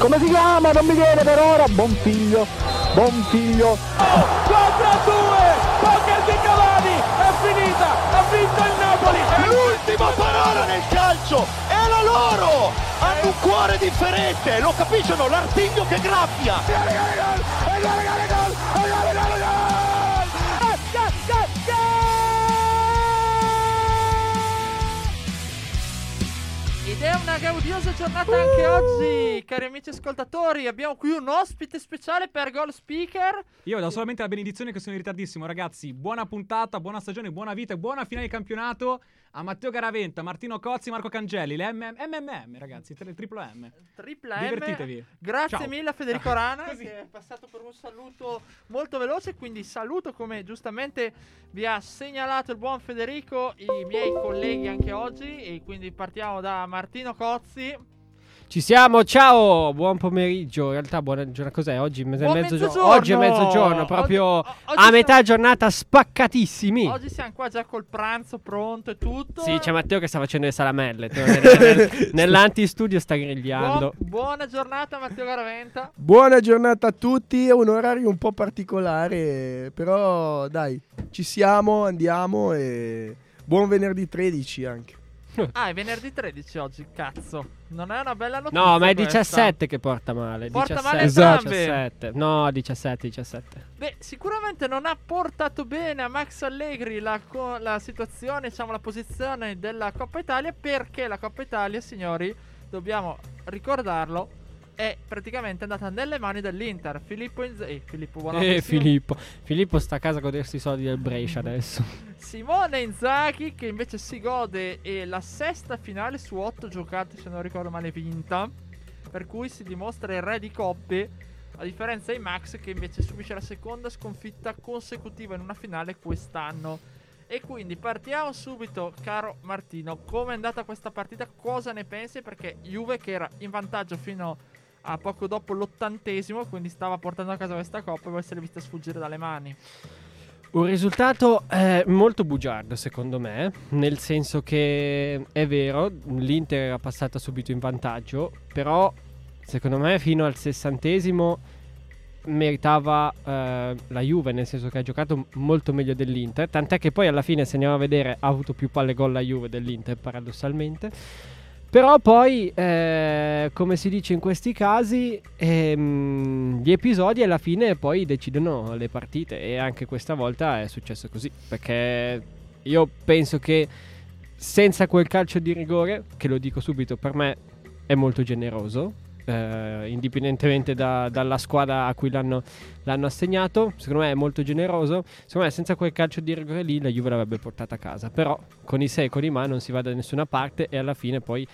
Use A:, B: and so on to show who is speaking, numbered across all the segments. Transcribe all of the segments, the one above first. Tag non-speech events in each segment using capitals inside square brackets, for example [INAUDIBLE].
A: come si chiama? Non mi viene per ora. Buon figlio, buon figlio.
B: 4 a 2, poker di Cavani, è finita, ha vinto il Napoli.
C: L'ultima parola nel calcio è la loro. Hanno un cuore differente, lo capiscono, l'artiglio che graffia.
D: Ed è una gaudiosa giornata anche oggi, cari amici ascoltatori. Abbiamo qui un ospite speciale per Goal Speaker.
E: Io do solamente la benedizione che sono in ritardissimo, ragazzi. Buona puntata, buona stagione, buona vita e buona finale di campionato a Matteo Garaventa, Martino Cozzi, Marco Cangelli. Le M- MMM, ragazzi, il triplo M.
D: Triple M.
E: Divertitevi.
D: Grazie
E: Ciao.
D: mille a Federico Rana [LAUGHS] che è passato per un saluto molto veloce, quindi saluto come giustamente vi ha segnalato il buon Federico, i miei colleghi anche oggi e quindi partiamo da Martino Cozzi.
F: Ci siamo, ciao, buon pomeriggio. In realtà, buona giornata. Cos'è? Oggi
D: Buon
F: mezzogiorno.
D: mezzogiorno!
F: Oggi è mezzogiorno, proprio
D: Oggi- oggi
F: a metà
D: siamo-
F: giornata spaccatissimi.
D: Oggi siamo qua già col pranzo pronto e tutto.
F: Sì, c'è Matteo che sta facendo le salamelle. Nel- [LAUGHS] Nell'antistudio sta grigliando.
D: Buon- buona giornata Matteo Garaventa.
G: Buona giornata a tutti, è un orario un po' particolare, però dai, ci siamo, andiamo e buon venerdì 13 anche.
D: Ah, è venerdì 13 oggi, cazzo. Non è una bella notizia.
F: No, ma è
D: questa.
F: 17 che porta male.
D: Porta
F: 17.
D: male
G: Esatto.
D: entrambi.
F: 17. No, 17, 17.
D: Beh, sicuramente non ha portato bene a Max Allegri la, co- la situazione, diciamo la posizione della Coppa Italia perché la Coppa Italia, signori, dobbiamo ricordarlo, è praticamente andata nelle mani dell'Inter. Filippo Inz- eh, Filippo buona
F: Eh, Filippo. Filippo sta a casa a godersi i soldi del Brescia [LAUGHS] adesso.
D: Simone Inzaghi che invece si gode e la sesta finale su otto giocate, se non ricordo male, vinta. Per cui si dimostra il re di coppe. A differenza di Max che invece subisce la seconda sconfitta consecutiva in una finale quest'anno. E quindi partiamo subito, caro Martino. Come è andata questa partita? Cosa ne pensi? Perché Juve che era in vantaggio fino a poco dopo l'ottantesimo, quindi stava portando a casa questa coppa, può essere vista sfuggire dalle mani.
F: Un risultato eh, molto bugiardo secondo me, nel senso che è vero, l'Inter era passata subito in vantaggio, però secondo me fino al sessantesimo meritava eh, la Juve, nel senso che ha giocato molto meglio dell'Inter, tant'è che poi alla fine se andiamo a vedere ha avuto più palle gol la Juve dell'Inter paradossalmente. Però poi, eh, come si dice in questi casi, ehm, gli episodi alla fine poi decidono le partite e anche questa volta è successo così, perché io penso che senza quel calcio di rigore, che lo dico subito, per me è molto generoso, eh, indipendentemente da- dalla squadra a cui l'hanno, l'hanno assegnato, secondo me è molto generoso, secondo me senza quel calcio di rigore lì la Juve l'avrebbe portata a casa, però con i sei e con i ma non si va da nessuna parte e alla fine poi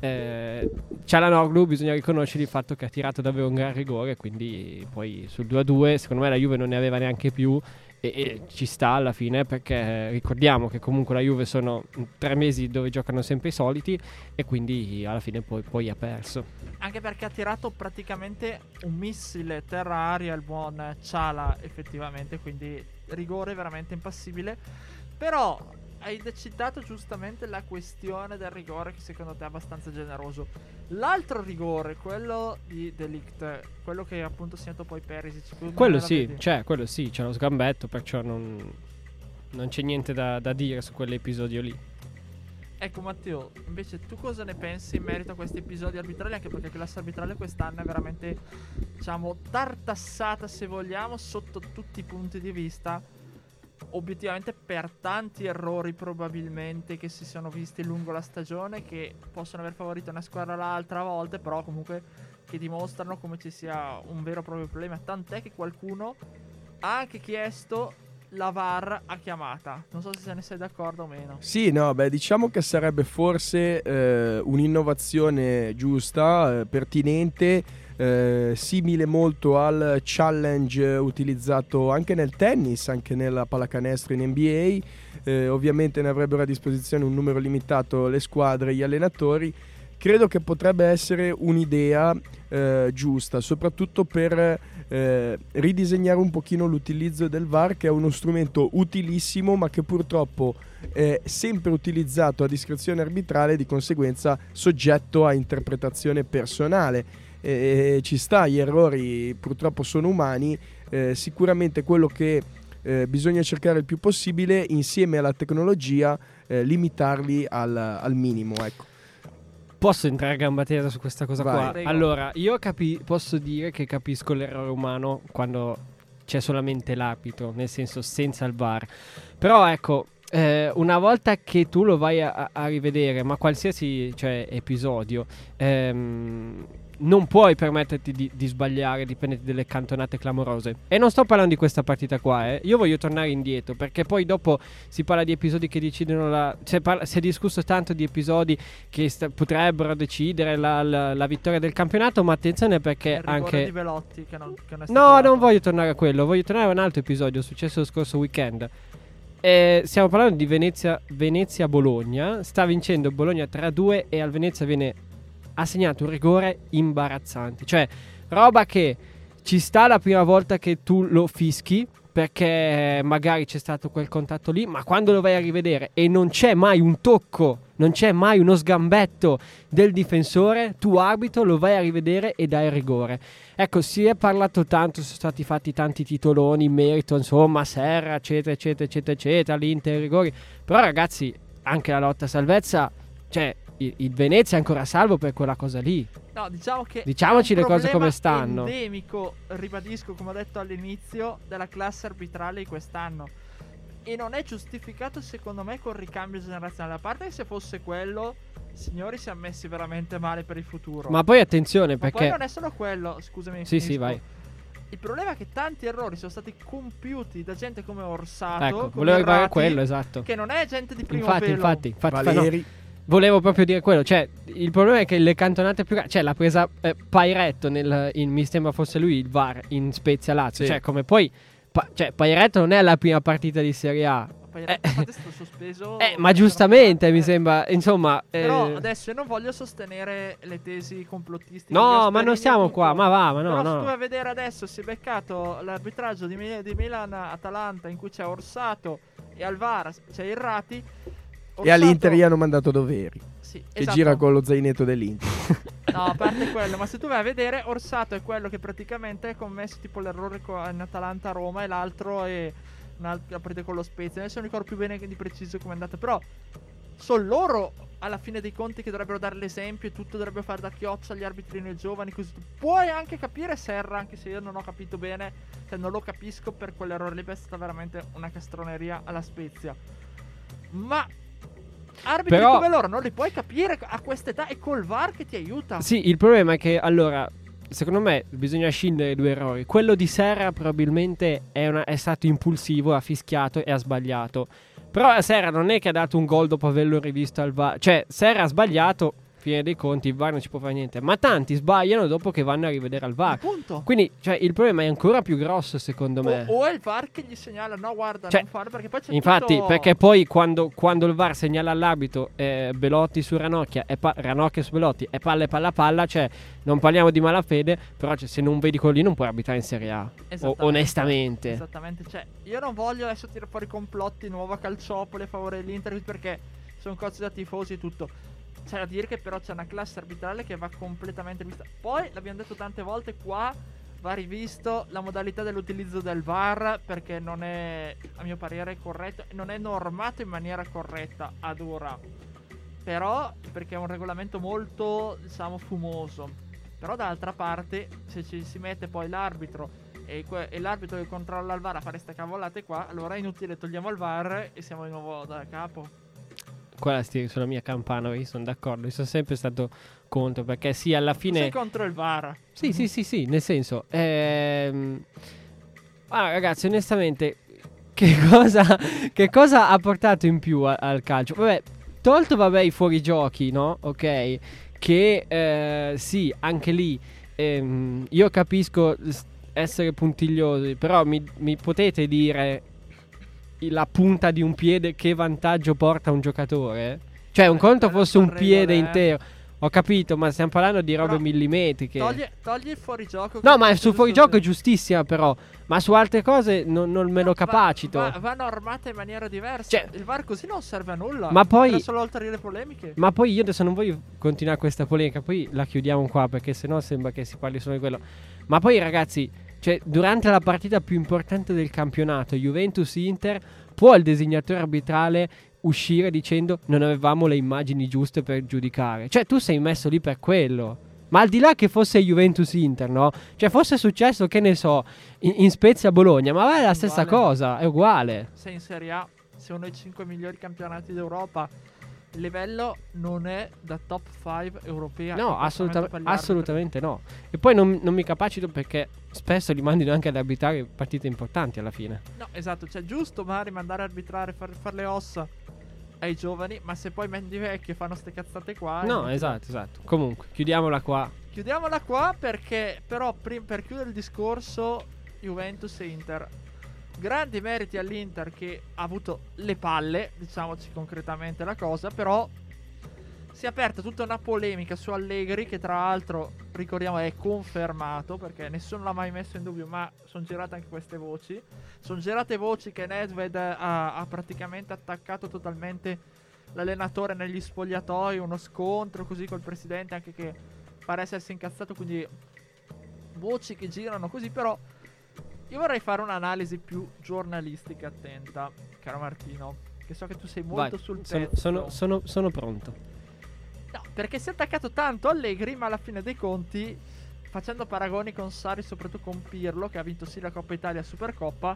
F: eh, Cialanoglu bisogna riconoscere il fatto che ha tirato davvero un gran rigore, quindi poi sul 2-2 secondo me la Juve non ne aveva neanche più e, e ci sta alla fine perché ricordiamo che comunque la Juve sono tre mesi dove giocano sempre i soliti e quindi alla fine poi, poi ha perso.
D: Anche perché ha tirato praticamente un missile terra-aria il buon Ciala, effettivamente. Quindi rigore veramente impassibile. Però hai citato giustamente la questione del rigore, che secondo te è abbastanza generoso. L'altro rigore, quello di Delict, quello che appunto ha segnato poi Perisic.
F: Quello sì, cioè quello sì, c'è lo sgambetto, perciò non, non c'è niente da, da dire su quell'episodio lì.
D: Ecco Matteo, invece tu cosa ne pensi in merito a questi episodi arbitrali? Anche perché la classe arbitrale quest'anno è veramente, diciamo, tartassata se vogliamo, sotto tutti i punti di vista. Obiettivamente per tanti errori probabilmente che si sono visti lungo la stagione, che possono aver favorito una squadra l'altra a volte, però comunque che dimostrano come ci sia un vero e proprio problema. Tant'è che qualcuno ha anche chiesto la VAR a chiamata. Non so se se ne sei d'accordo o meno.
G: Sì, no, beh, diciamo che sarebbe forse eh, un'innovazione giusta, eh, pertinente, eh, simile molto al challenge utilizzato anche nel tennis, anche nella pallacanestro in NBA. Eh, ovviamente ne avrebbero a disposizione un numero limitato le squadre e gli allenatori. Credo che potrebbe essere un'idea eh, giusta, soprattutto per eh, ridisegnare un pochino l'utilizzo del VAR, che è uno strumento utilissimo, ma che purtroppo è sempre utilizzato a discrezione arbitrale, di conseguenza soggetto a interpretazione personale. Eh, ci sta, gli errori purtroppo sono umani, eh, sicuramente quello che eh, bisogna cercare il più possibile insieme alla tecnologia eh, limitarli al, al minimo. Ecco.
F: Posso entrare a gamba tesa su questa cosa
G: Vai.
F: qua?
D: Prego.
F: Allora, io capi- posso dire che capisco l'errore umano quando c'è solamente l'arbitro, nel senso senza il VAR. Però ecco, eh, una volta che tu lo vai a, a rivedere, ma qualsiasi cioè, episodio, ehm, non puoi permetterti di, di sbagliare, di prenderti delle cantonate clamorose. E non sto parlando di questa partita qua, eh. Io voglio tornare indietro, perché poi dopo si parla di episodi che decidono la... Si è, parla- si è discusso tanto di episodi che sta- potrebbero decidere la, la- la vittoria del campionato, ma attenzione perché anche...
D: di Velotti che non, che non
F: No, non voglio tornare a quello, voglio tornare a un altro episodio successo lo scorso weekend. Eh, stiamo parlando di Venezia- Venezia-Bologna. Sta vincendo Bologna 3-2 e al Venezia viene assegnato un rigore imbarazzante. Cioè, roba che ci sta la prima volta che tu lo fischi. Perché magari c'è stato quel contatto lì, ma quando lo vai a rivedere e non c'è mai un tocco, non c'è mai uno sgambetto del difensore, tu arbitro lo vai a rivedere e dai rigore. Ecco, si è parlato tanto, sono stati fatti tanti titoloni in merito, insomma, Serra, eccetera, eccetera, eccetera, eccetera, l'Inter, rigori. Però ragazzi, anche la lotta salvezza, cioè, il, il Venezia è ancora salvo per quella cosa lì.
D: No, diciamo che
F: Diciamoci
D: è un
F: le cose come stanno.
D: endemico, ribadisco, come ho detto all'inizio, della classe arbitrale di quest'anno. E non è giustificato, secondo me, col ricambio generazionale. A parte che se fosse quello, signori, si è messi veramente male per il futuro.
F: Ma poi attenzione
D: Ma poi
F: perché...
D: non è solo quello, scusami.
F: Sì, sì,
D: finisco.
F: vai.
D: Il problema è che tanti errori sono stati compiuti da gente come Orsato.
F: Ecco, volevo arrivare a quello, esatto.
D: Che non è gente di primo
F: Infatti,
D: pelo.
F: infatti, infatti, fa- no,
G: Valeri,
F: volevo proprio dire quello. Cioè, il problema è che le cantonate più. Cioè, l'ha presa eh, Pairetto nel. in- mi sembra fosse lui il VAR in Spezia Lazio.
G: Sì.
F: Cioè, come poi. pa- cioè, Pairetto non è la prima partita di Serie A. Eh.
D: sospeso.
F: Eh, ma giustamente mi
D: Eh.
F: sembra. Insomma.
D: Però
F: eh,
D: adesso io non voglio sostenere le tesi complottistiche.
F: No, ma non stiamo
D: tutto.
F: qua. Ma va, ma no,
D: Però se tu
F: no.
D: vai a vedere adesso si è beccato l'arbitraggio di, Mi- di Milan-Atalanta in cui c'è Orsato e al VAR c'è Irrati.
G: E all'Inter gli hanno mandato Doveri,
D: Sì,
G: che
D: esatto.
G: gira con lo zainetto dell'Inter.
D: No, a parte [LAUGHS] quello, ma se tu vai a vedere, Orsato è quello che praticamente ha commesso tipo l'errore in Atalanta-Roma e l'altro è un'altra partita con lo Spezia. Adesso non ricordo più bene di preciso come è andata, però sono loro alla fine dei conti che dovrebbero dare l'esempio e tutto dovrebbe fare da chioccia agli arbitrini giovani. Così puoi anche capire Serra, anche se io non ho capito bene, cioè non lo capisco per quell'errore lì, è stata veramente una castroneria alla Spezia. Ma arbitri
F: Però-
D: come loro non li puoi capire a quest'età e col VAR che ti aiuta.
F: Sì, il problema è che allora. Secondo me bisogna scindere due errori. Quello di Serra probabilmente è, una- è stato impulsivo, ha fischiato e ha sbagliato. Però Serra non è che ha dato un gol dopo averlo rivisto al VAR. Cioè, Serra ha sbagliato, fine dei conti, il VAR non ci può fare niente. Ma tanti sbagliano dopo che vanno a rivedere al VAR.
D: Appunto.
F: Quindi, cioè, il problema è ancora più grosso, secondo me.
D: O, o è il VAR che gli segnala, no, guarda,
F: Cioè,
D: non farlo perché poi c'è
F: Infatti,
D: tutto-
F: perché poi quando, quando il VAR segnala all'arbitro eh, Belotti su Ranocchia e pa- Ranocchia su Belotti e palla e palla palla, cioè non parliamo di malafede, però cioè, se non vedi quello lì non puoi arbitrare in Serie A. O- onestamente.
D: Esattamente, cioè, io non voglio adesso tirare fuori complotti, nuova calciopole a favore dell'Inter perché sono cose da tifosi e tutto. C'è da dire che però c'è una classe arbitrale che va completamente rivista. Poi, l'abbiamo detto tante volte qua, va rivisto la modalità dell'utilizzo del VAR perché non è, a mio parere, corretto, non è normato in maniera corretta ad ora. Però, perché è un regolamento molto, diciamo, fumoso. Però d'altra parte, se ci si mette poi l'arbitro e, que- e l'arbitro che controlla il VAR a fare queste cavolate qua, allora è inutile, togliamo il VAR e siamo di nuovo da capo.
F: Quella sti sulla mia campana, io sono d'accordo, io sono sempre stato contro perché sì, alla fine...
D: Sei contro il VAR.
F: Sì, sì, sì, sì, nel senso... Ehm... Ah, ragazzi, onestamente, che [LAUGHS] cosa, che cosa ha portato in più a- al calcio? Vabbè, tolto, vabbè, i fuorigiochi, no? Ok, che eh, sì, anche lì ehm, io capisco essere puntigliosi, però mi, mi potete dire la punta di un piede che vantaggio porta un giocatore? Cioè, un
D: Eh,
F: conto
D: quelle
F: fosse un piede
D: eh.
F: intero. Ho capito, ma stiamo parlando di robe
D: Però
F: millimetriche.
D: Togli, togli il fuorigioco.
F: No, ma sul fuorigioco è giustissima, però. Ma su altre cose non, non me lo
D: Va-
F: capacito.
D: va- vanno armate in maniera diversa.
F: Cioè-
D: il VAR così non serve a nulla.
F: Ma poi-
D: solo oltre le polemiche.
F: Ma poi io adesso non voglio continuare questa polemica, poi la chiudiamo qua perché sennò sembra che si parli solo di quello. Ma poi ragazzi, cioè durante la partita più importante del campionato, Juventus-Inter, può il designatore arbitrale uscire dicendo non avevamo le immagini giuste per giudicare? Cioè tu sei messo lì per quello. Ma al di là che fosse Juventus-Inter, no? Cioè fosse successo, che ne so, in, in Spezia-Bologna, ma è la stessa
D: Uguale.
F: cosa, è uguale.
D: Sei in Serie A, sei uno dei 5 migliori campionati d'Europa. Il livello non è da top 5 europea.
F: No, assoluta- assolutamente no. E poi non, non mi capacito perché spesso li mandino anche ad arbitrare partite importanti alla fine.
D: No, esatto, cioè giusto magari mandare a arbitrare, far, far le ossa ai giovani, ma se poi mendi vecchi e fanno ste cazzate qua...
F: no,
D: eh,
F: esatto, esatto. Comunque, chiudiamola qua.
D: Chiudiamola qua perché però prim- per chiudere il discorso Juventus e Inter. Grandi meriti all'Inter che ha avuto le palle, diciamoci concretamente la cosa, però si è aperta tutta una polemica su Allegri che tra l'altro ricordiamo è confermato perché nessuno l'ha mai messo in dubbio, ma sono girate anche queste voci. Sono girate voci che Nedved ha, ha praticamente attaccato totalmente l'allenatore negli spogliatoi, uno scontro così col presidente anche che pare essersi incazzato, quindi voci che girano così, però io vorrei fare un'analisi più giornalistica attenta, caro Martino, che so che tu sei molto
F: Vai,
D: sul
F: sono,
D: pezzo.
F: sono, sono, sono pronto.
D: No, perché si è attaccato tanto Allegri, ma alla fine dei conti, facendo paragoni con Sari, soprattutto con Pirlo, che ha vinto sì la Coppa Italia Supercoppa,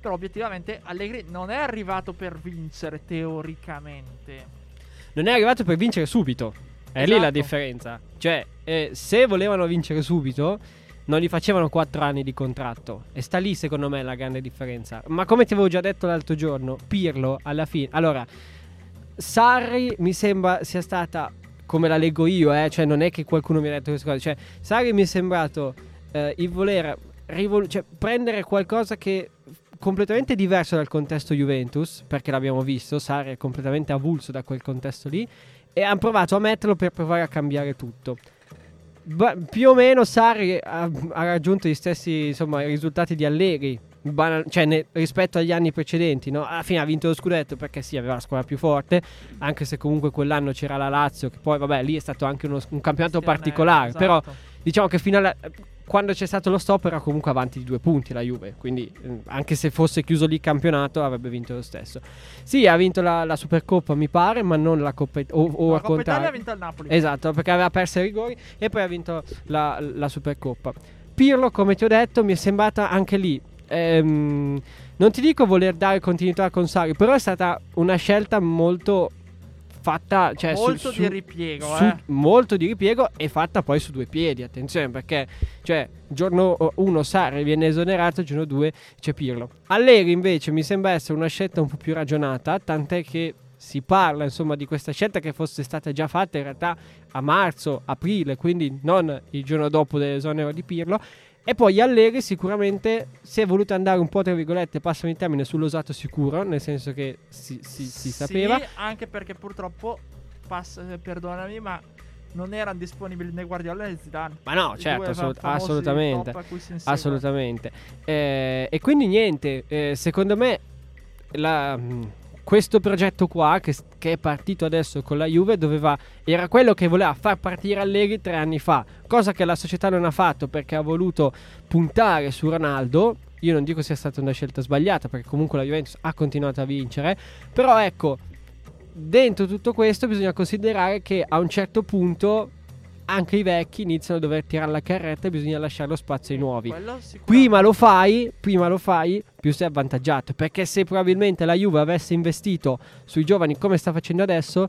D: però obiettivamente Allegri non è arrivato per vincere teoricamente.
F: Non è arrivato per vincere subito. È lì la
D: Esatto.
F: differenza. Cioè, eh, se volevano vincere subito, non gli facevano 4 anni di contratto. E sta lì, secondo me, la grande differenza. Ma come ti avevo già detto l'altro giorno, Pirlo, alla fine. Allora, Sarri mi sembra sia stata. Come la leggo io, eh, cioè non è che qualcuno mi ha detto queste cose. Cioè, Sarri mi è sembrato eh, il voler rivol- cioè, prendere qualcosa che completamente diverso dal contesto Juventus, perché l'abbiamo visto, Sarri è completamente avulso da quel contesto lì, e hanno provato a metterlo per provare a cambiare tutto. Ba- più o meno Sarri ha, ha raggiunto gli stessi insomma, risultati di Allegri, banal- cioè ne- rispetto agli anni precedenti. No? Alla fine ha vinto lo scudetto perché sì, aveva la squadra più forte, anche se comunque quell'anno c'era la Lazio, che poi vabbè lì è stato anche uno- un campionato
D: Sì,
F: particolare, però
D: esatto.
F: diciamo che fino alla, quando c'è stato lo stop era comunque avanti di due punti la Juve, quindi eh, anche se fosse chiuso lì il campionato avrebbe vinto lo stesso. Sì, ha vinto la, la Supercoppa mi pare, ma non la Coppa It- o, o
D: la
F: al
D: Coppa Italia ha vinto il Napoli.
F: Esatto, perché aveva perso i rigori e poi ha vinto la, la Supercoppa. Pirlo, come ti ho detto, mi è sembrata anche lì. ehm, non ti dico voler dare continuità con Sari, però è stata una scelta molto fatta. Cioè,
D: Molto
F: su-
D: di ripiego,
F: su-
D: eh.
F: molto di ripiego e fatta poi su due piedi. Attenzione, perché cioè, giorno 1 Sarri viene esonerato, giorno 2 c'è Pirlo. Allegri invece mi sembra essere una scelta un po' più ragionata, tant'è che si parla insomma di questa scelta che fosse stata già fatta in realtà a marzo, aprile, quindi non il giorno dopo dell'esonero di Pirlo. E poi Allegri sicuramente si è voluto andare un po' tra virgolette, passami il termine, sull'osato sicuro, nel senso che si, si- si sapeva.
D: Sì, anche perché purtroppo, pass- perdonami, ma non erano disponibili né Guardiola né Zidane.
F: Ma no, certo, assolut- assolutamente. Assolutamente. Eh, e quindi niente, eh, secondo me la- mh, questo progetto qua che, che è partito adesso con la Juve doveva, era quello che voleva far partire Allegri tre anni fa, cosa che la società non ha fatto perché ha voluto puntare su Ronaldo. Io non dico sia stata una scelta sbagliata perché comunque la Juventus ha continuato a vincere, però ecco, dentro tutto questo bisogna considerare che a un certo punto anche i vecchi iniziano a dover tirare la carretta e bisogna lasciare lo spazio ai nuovi.
D: Quello sicuramente.
F: Prima lo fai, prima lo fai, più sei avvantaggiato. Perché se probabilmente la Juve avesse investito sui giovani come sta facendo adesso,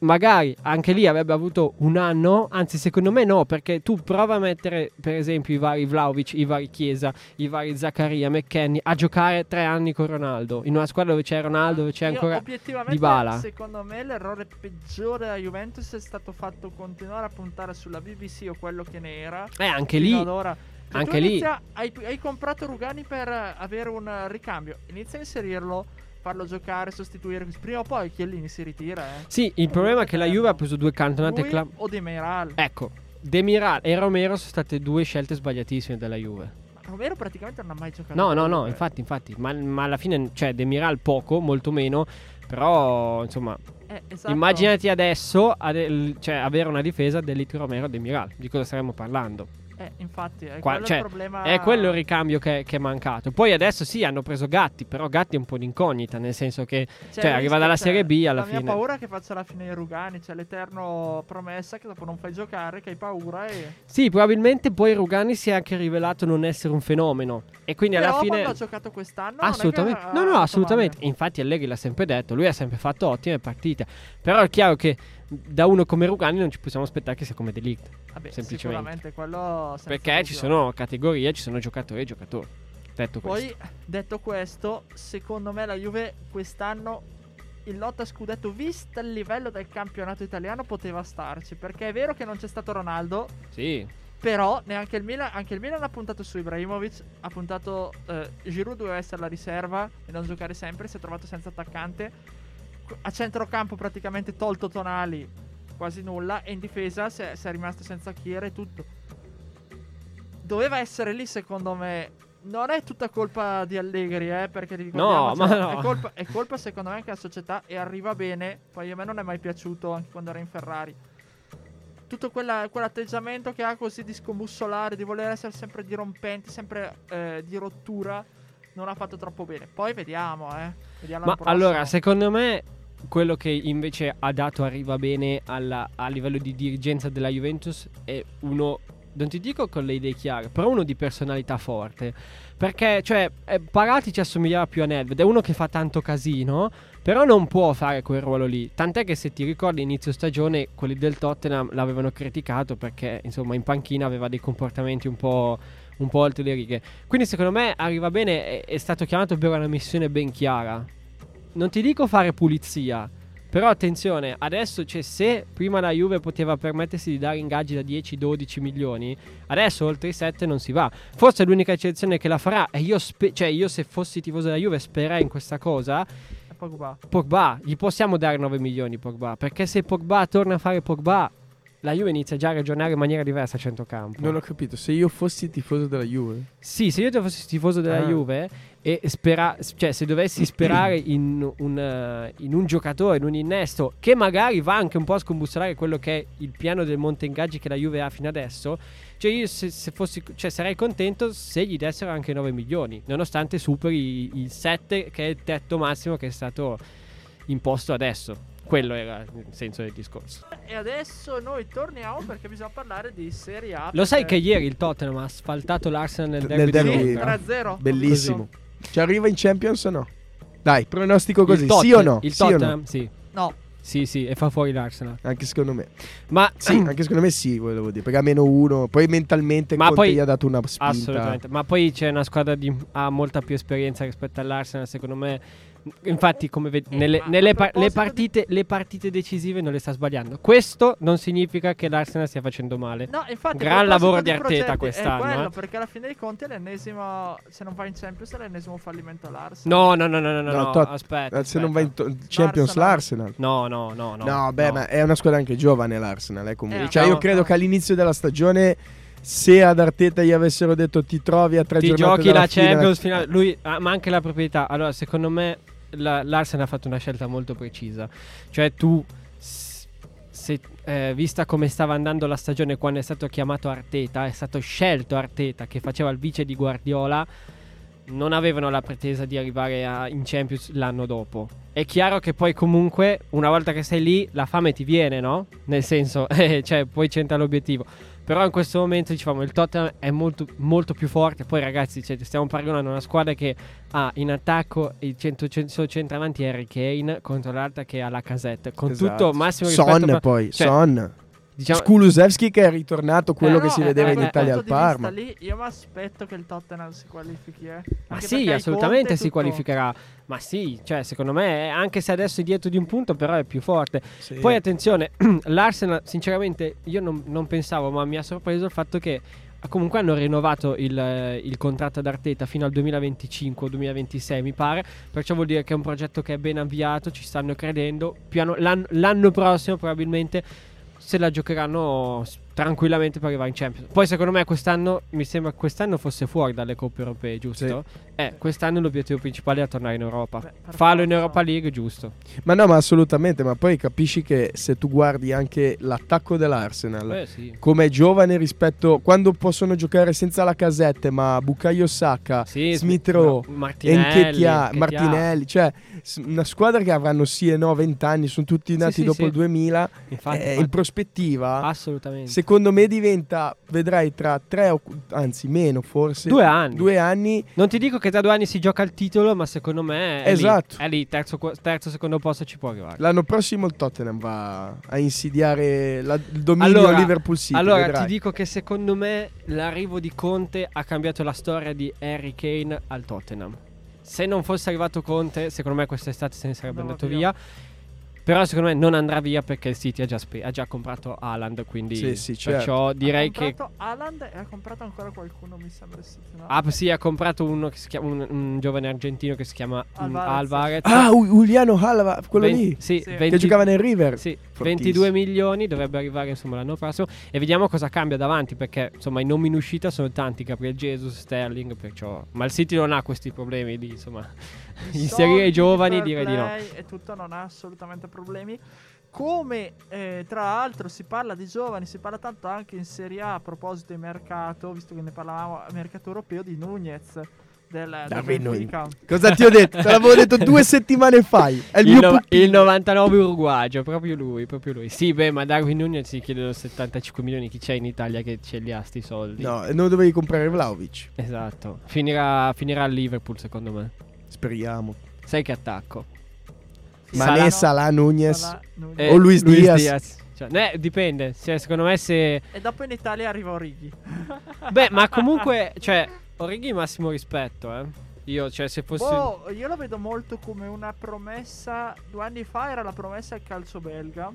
F: magari anche lì avrebbe avuto un anno. Anzi, secondo me no, perché tu prova a mettere, per esempio, i vari Vlaovic, i vari Chiesa, i vari Zaccaria, McKenny a giocare tre anni con Ronaldo. In una squadra dove c'è Ronaldo, dove c'è ancora. Dybala.
D: Secondo me l'errore peggiore della Juventus è stato fatto continuare a puntare sulla BBC o quello che ne era.
F: Eh, anche lì.
D: Cioè,
F: anche lì-
D: inizia- hai, hai comprato Rugani per avere un ricambio. Inizia a inserirlo farlo giocare, sostituire. Prima o poi Chiellini si ritira. Eh.
F: Sì, il problema è che la Juve ha preso due cantonate clam-
D: o Demiral.
F: Ecco, Demiral e Romero sono state due scelte sbagliatissime della Juve.
D: Romero praticamente non ha mai giocato.
F: No,
D: per
F: no, no,
D: Juve.
F: infatti, infatti, ma, ma alla fine, cioè, Demiral poco, molto meno, però, insomma,
D: Eh, esatto.
F: immaginati adesso ade- cioè, avere una difesa dell'Elite Romero e Demiral, di cosa staremmo parlando?
D: Eh, infatti, è
F: Qua-
D: quello
F: cioè,
D: il problema.
F: È quello il ricambio che, che è mancato. Poi adesso sì, hanno preso Gatti, però Gatti è un po' d'incognita, nel senso che cioè,
D: il
F: arriva dalla
D: cioè,
F: Serie B alla
D: la
F: fine.
D: mia paura è che faccia la fine di Rugani. C'è l'eterno promessa che dopo non fai giocare, che hai paura. E...
F: Sì, probabilmente poi Rugani si è anche rivelato non essere un fenomeno. E quindi
D: Però
F: alla fine.
D: quando ha giocato quest'anno.
F: Assolutamente.
D: ha
F: No, no, assolutamente. Infatti Allegri l'ha sempre detto, lui ha sempre fatto ottime partite. Però è chiaro che da uno come Rugani non ci possiamo aspettare che sia come Delict.
D: Vabbè,
F: semplicemente.
D: quello.
F: Perché ci sono categorie, ci sono giocatori e giocatori. Detto
D: Poi,
F: questo.
D: detto questo, secondo me la Juve quest'anno in lotta a scudetto, visto il livello del campionato italiano, poteva starci. Perché è vero che non c'è stato Ronaldo,
F: Sì.
D: però neanche il Milan, anche il Milan ha puntato su Ibrahimovic, ha puntato eh, Giroud doveva essere la riserva e non giocare sempre, si è trovato senza attaccante. A centrocampo praticamente tolto Tonali, quasi nulla, e in difesa si è, si è rimasto senza Chiera e tutto. Doveva essere lì secondo me. Non è tutta colpa di Allegri, eh, perché
F: No, ma no.
D: È, colpa, è colpa secondo me anche della società e arriva bene. Poi a me non è mai piaciuto anche quando era in Ferrari. Tutto quella- quell'atteggiamento che ha così di scombussolare, di voler essere sempre dirompente, sempre eh, di rottura, non ha fatto troppo bene. Poi vediamo, eh. Vediamo
F: Ma allora, secondo me, quello che invece ha dato arriva bene alla- a livello di dirigenza della Juventus è uno. Non ti dico con le idee chiare, però uno di personalità forte. Perché, cioè, eh, Parati ci assomigliava più a Nedved. È uno che fa tanto casino, però non può fare quel ruolo lì. Tant'è che se ti ricordi inizio stagione, quelli del Tottenham l'avevano criticato perché, insomma, in panchina aveva dei comportamenti un po', un po' oltre le righe. Quindi, secondo me, arriva bene. È, è stato chiamato per una missione ben chiara. Non ti dico fare pulizia. Però attenzione, adesso cioè, se prima la Juve poteva permettersi di dare ingaggi da 10-12 milioni, adesso oltre i 7 non si va. Forse l'unica eccezione che la farà, e io, spe- cioè io se fossi tifoso della Juve spererei in questa cosa,
D: Pogba.
F: Pogba, gli possiamo dare 9 milioni Pogba, perché se Pogba torna a fare Pogba, la Juve inizia già a ragionare in maniera diversa a centrocampo.
G: Non ho capito, se io fossi tifoso della Juve,
F: Sì, se io fossi tifoso della
G: Ah.
F: Juve e spera- cioè se dovessi [CLEARS THROAT] sperare in un, eh, in un giocatore, in un innesto che magari va anche un po' a scombussolare quello che è il piano del monte ingaggi che la Juve ha fino adesso, cioè io se, se fossi, cioè sarei contento se gli dessero anche 9 milioni, nonostante superi il 7 che è il tetto massimo che è stato imposto adesso. Quello era il senso del discorso.
D: E adesso noi torniamo perché bisogna parlare di Serie A.
F: Lo sai che ieri il Tottenham ha asfaltato l'Arsenal nel
G: Nel
F: derby di
G: derby.
D: Sì,
F: Londra?
D: 3-0.
G: bellissimo. Ci arriva in Champions o no? Dai, pronostico così,
F: Il
G: sì o no?
F: Il
G: Sì o no?
F: Tottenham, sì.
D: No,
F: Sì, sì, e fa fuori l'Arsenal.
G: Anche secondo me.
F: Ma
G: Sì, [CLEARS THROAT] anche secondo me sì, volevo dire, perché a meno uno, poi mentalmente
F: Ma
G: Conte
F: poi-
G: gli ha dato una spinta.
F: assolutamente. Ma poi c'è una squadra di ha molta più esperienza rispetto all'Arsenal, secondo me. Infatti, come vedi,
D: Eh,
F: nelle, nelle par- le, partite, le partite decisive non le sta sbagliando. Questo non significa che l'Arsenal stia facendo male.
D: no, infatti.
F: Gran lavoro di
D: progetti,
F: Arteta quest'anno,
D: È quello,
F: eh.
D: perché alla fine dei conti è l'ennesimo. Se non va in Champions, è l'ennesimo fallimento all'Arsenal.
F: No, no, no, no, no, no,
G: No, Tot-
F: aspetta.
G: Eh, Se non va in to- Champions
D: L'Arsenal.
G: l'Arsenal.
F: No, no, no, no.
G: No, beh, ma è una squadra anche giovane l'Arsenal, eh, comunque.
D: Eh,
G: cioè,
F: no.
G: io credo che all'inizio della stagione se ad Arteta gli avessero detto ti trovi a tre
F: Ti
G: giornate
F: giochi la
G: fine",
F: Champions finale. Lui ha ma anche la proprietà. Allora, secondo me, la- l'Arsenal ha fatto una scelta molto precisa. Cioè, tu, se, eh, vista come stava andando la stagione quando è stato chiamato Arteta, è stato scelto Arteta che faceva il vice di Guardiola. Non avevano la pretesa di arrivare a- in Champions l'anno dopo. È chiaro che poi, comunque, una volta che sei lì, la fame ti viene, no? Nel senso, [LAUGHS] eh, cioè, poi c'entra l'obiettivo. Però in questo momento diciamo il Tottenham è molto, molto più forte. Poi ragazzi, cioè, stiamo paragonando una squadra che ha in attacco il centro, centravanti Harry Kane contro l'altra che ha la casetta. Con
G: Esatto.
F: tutto massimo rispetto
G: Son
F: per-
G: poi,
F: cioè,
G: Son.
F: Diciamo,
G: Skulusevski che è ritornato quello
D: Eh,
G: che
D: no,
G: si
D: eh,
G: vedeva in Italia al Parma.
D: Lì, io mi aspetto che il Tottenham si qualifichi. Eh.
F: ma
D: Anche
F: sì, assolutamente si
D: tutto.
F: qualificherà. Ma sì, cioè, secondo me, anche se adesso è dietro di un punto, però è più forte.
G: Sì.
F: Poi attenzione, [CLEARS THROAT] l'Arsenal, sinceramente, io non, non pensavo, ma mi ha sorpreso il fatto che comunque hanno rinnovato il, eh, il contratto ad Arteta fino al 2025 o 2026 mi pare, perciò vuol dire che è un progetto che è ben avviato, ci stanno credendo, Piano- l'anno, l'anno prossimo probabilmente se la giocheranno tranquillamente per arrivare in Champions. Poi secondo me quest'anno, mi sembra che quest'anno fosse fuori dalle coppe europee, giusto? Eh, quest'anno l'obiettivo principale è tornare in Europa.
D: Beh,
F: Farlo in. Europa League, giusto.
G: Ma no, ma assolutamente, ma poi capisci che se tu guardi anche l'attacco dell'Arsenal,
F: Eh sì.
G: come è giovane rispetto quando possono giocare senza la casette, ma Bukayo Saka,
F: Sì,
G: Smith Rowe,
F: Martinelli,
G: cioè una squadra che avranno sì e no 20 anni, sono tutti
F: Sì,
G: nati
F: sì,
G: dopo
F: sì.
G: il 2000,
F: Infatti,
G: eh,
F: infatti.
G: in prospettiva
F: assolutamente.
G: Secondo me diventa, vedrai tra tre o anzi meno forse,
F: Due anni.
G: due anni
F: Non ti dico che tra due anni si gioca il titolo, ma secondo me è
G: Esatto.
F: lì, è lì terzo, terzo, secondo posto ci può arrivare.
G: L'anno prossimo il Tottenham va a insidiare la- il dominio
F: Allora-
G: Liverpool City.
F: allora
G: vedrai.
F: ti dico che secondo me l'arrivo di Conte ha cambiato la storia di Harry Kane al Tottenham. Se non fosse arrivato Conte, secondo me quest'estate se ne sarebbe
D: Andava
F: andato
D: via.
F: via. Però secondo me non andrà via perché il City ha già, spe- ha già comprato Haaland, quindi
G: Sì, sì, certo.
F: perciò direi
D: ha
F: che
D: comprato Haaland e ha comprato ancora qualcuno, mi sembra. no?
F: Ah, sì, ha comprato uno che si chiama un, un giovane argentino che si chiama mm,
D: Alvarez.
F: Alvarez.
G: Ah, U- Giuliano Halva, quello
F: Ven-
G: lì
F: Sì,
D: Sì.
F: 20
G: che giocava nel River.
F: Sì. 22 milioni dovrebbe arrivare insomma l'anno prossimo e vediamo cosa cambia davanti perché insomma i nomi in uscita sono tanti, Gabriel Jesus, Sterling, perciò ma il City non ha questi problemi di insomma
D: I [LAUGHS] [LAUGHS]
F: inserire i giovani direi di no.
D: E tutto non ha assolutamente problemi. Come eh, tra l'altro si parla di giovani, si parla tanto anche in Serie A a proposito di mercato, visto che ne parlavamo mercato europeo di Nunez del, del.
G: Cosa ti ho detto? Te l'avevo detto [LAUGHS] due settimane fa. È il,
F: Il,
G: mio
F: no- il 99 uruguagio, proprio lui, proprio lui. Sì, beh, ma Darwin Nunez si chiedono 75 milioni, chi c'è in Italia che ce li ha sti soldi?
G: No, non dovevi comprare Vlaovic.
F: Esatto. Finirà, finirà al Liverpool secondo me.
G: Speriamo.
F: Sai che attacco?
G: Mané, Salah, Nunez.
D: Salah, Nunez.
F: Eh,
G: O Luis Diaz.
F: Cioè, eh, dipende. Cioè, secondo me se
D: E dopo in Italia arriva Orighi.
F: Beh, ma comunque, cioè, Orighi massimo rispetto, eh. Io, cioè, se fossi...
D: Boh, io lo vedo molto come una promessa. Due anni fa era la promessa al calcio belga.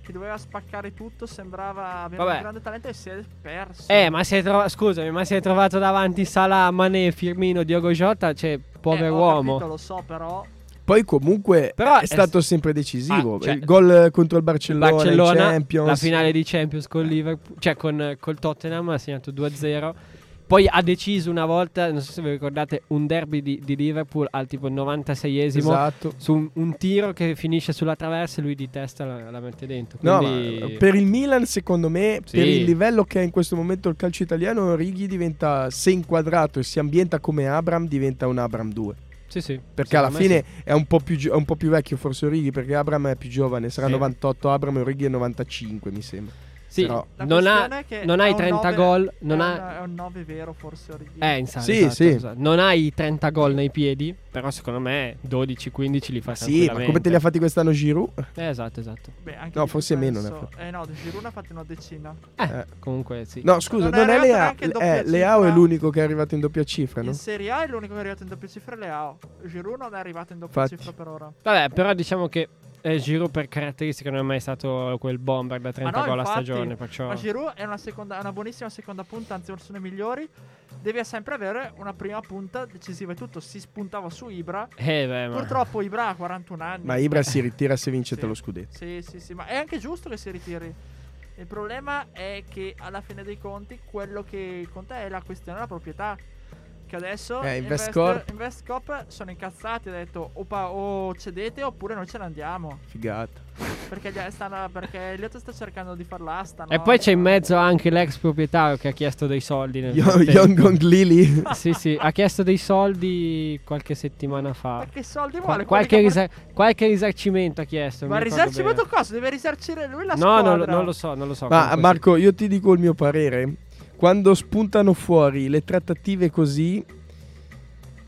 D: Che doveva spaccare tutto. Sembrava avere
F: Vabbè.
D: un grande talento e si è perso.
F: Eh, ma si è trovato... Scusami, ma si è trovato davanti Salah, Mané, Firmino, Diogo Jota, cioè,
D: Eh,
F: povero
D: ho
F: uomo.
D: capito, lo so, però.
G: Poi comunque
F: Però
G: è
F: è-
G: stato sempre decisivo.
F: Ah, cioè-
G: il gol contro il Barcellona,
F: Barcellona,
G: Champions.
F: la finale di Champions con Liverpool, cioè con col Tottenham ha segnato 2-0. Poi ha deciso una volta, non so se vi ricordate, un derby di, di Liverpool al tipo 96esimo
G: Esatto.
F: su un, un tiro che finisce sulla traversa e lui di testa la, la mette dentro.
G: No,
F: Quindi...
G: ma per il Milan, secondo me,
F: Sì.
G: per il livello che è in questo momento il calcio italiano, Righi diventa, se inquadrato e si ambienta come Abram, diventa un Abram 2.
F: Sì, sì.
G: Perché alla fine è, un po più gio- è un po' più vecchio forse Righi, perché Abram è più giovane, sarà
F: Sì.
G: 98 Abram e Righi è 95 mi sembra.
F: Sì,
G: Però-
D: La
F: non, ha,
D: questione è che
F: non
D: ha
F: hai
D: un
F: 30
D: nove-
F: gol, non
D: è,
F: ha...
D: un, è un 9 vero, forse Orighi.
F: Eh, in sala,
G: Sì,
F: esatto,
G: sì.
F: esatto. Non hai 30 gol nei piedi, però secondo me 12-15 li fa
G: Sì, ma come te li ha fatti quest'anno Giroud?
F: Eh, esatto, esatto.
D: Beh, anche
G: No, forse meno
D: penso.
G: fatti.
D: Eh no, Giroud ne ha fatti una decina.
F: Eh,
G: Eh.
F: comunque sì.
G: No, scusa,
D: Non è
G: non è, Leao. Eh, Leao è l'unico che è arrivato in doppia cifra, no?
D: In Serie A è l'unico che è arrivato in doppia cifra è Leao. Giroud non è arrivato in doppia
G: Infatti.
D: cifra per ora.
F: Vabbè, però diciamo che eh, Giroud per caratteristiche non è mai stato quel bomber da 30
D: no,
F: gol a
D: infatti,
F: stagione, perciò...
D: Ma Giroud è una, seconda, è una buonissima seconda punta, anzi una delle migliori. Deve sempre avere una prima punta decisiva e tutto. Si spuntava su Ibra.
F: Eh, beh, ma...
D: Purtroppo Ibra ha 41 anni.
G: Ma Ibra si ritira se vincete
D: Sì.
G: lo scudetto.
D: Sì, sì, sì, ma è anche giusto che si ritiri. Il problema è che alla fine dei conti quello che conta è la questione della proprietà. Che adesso
G: Eh,
D: Invest-
G: Investcorp.
D: Investcorp sono incazzati, ha detto o, pa- o cedete oppure noi ce ne andiamo.
G: Figata.
D: Perché, gli stanno, perché Elliot sta cercando di far l'asta.
F: E
D: no?
F: poi c'è in mezzo anche l'ex proprietario che ha chiesto dei soldi nel
G: Yo-. Young Gong Lily. [LAUGHS]
F: Sì, sì, ha chiesto dei soldi qualche settimana fa.
D: Ma che soldi vuole?
F: qualche,
D: Quelli che-
F: risar- qualche risarcimento ha chiesto.
D: Ma risarcimento
F: bene.
D: cosa? Deve risarcire lui la
F: No,
D: squadra.
F: non, lo- non lo so, non lo so.
G: Ma Marco, io ti dico il mio parere. Quando spuntano fuori le trattative così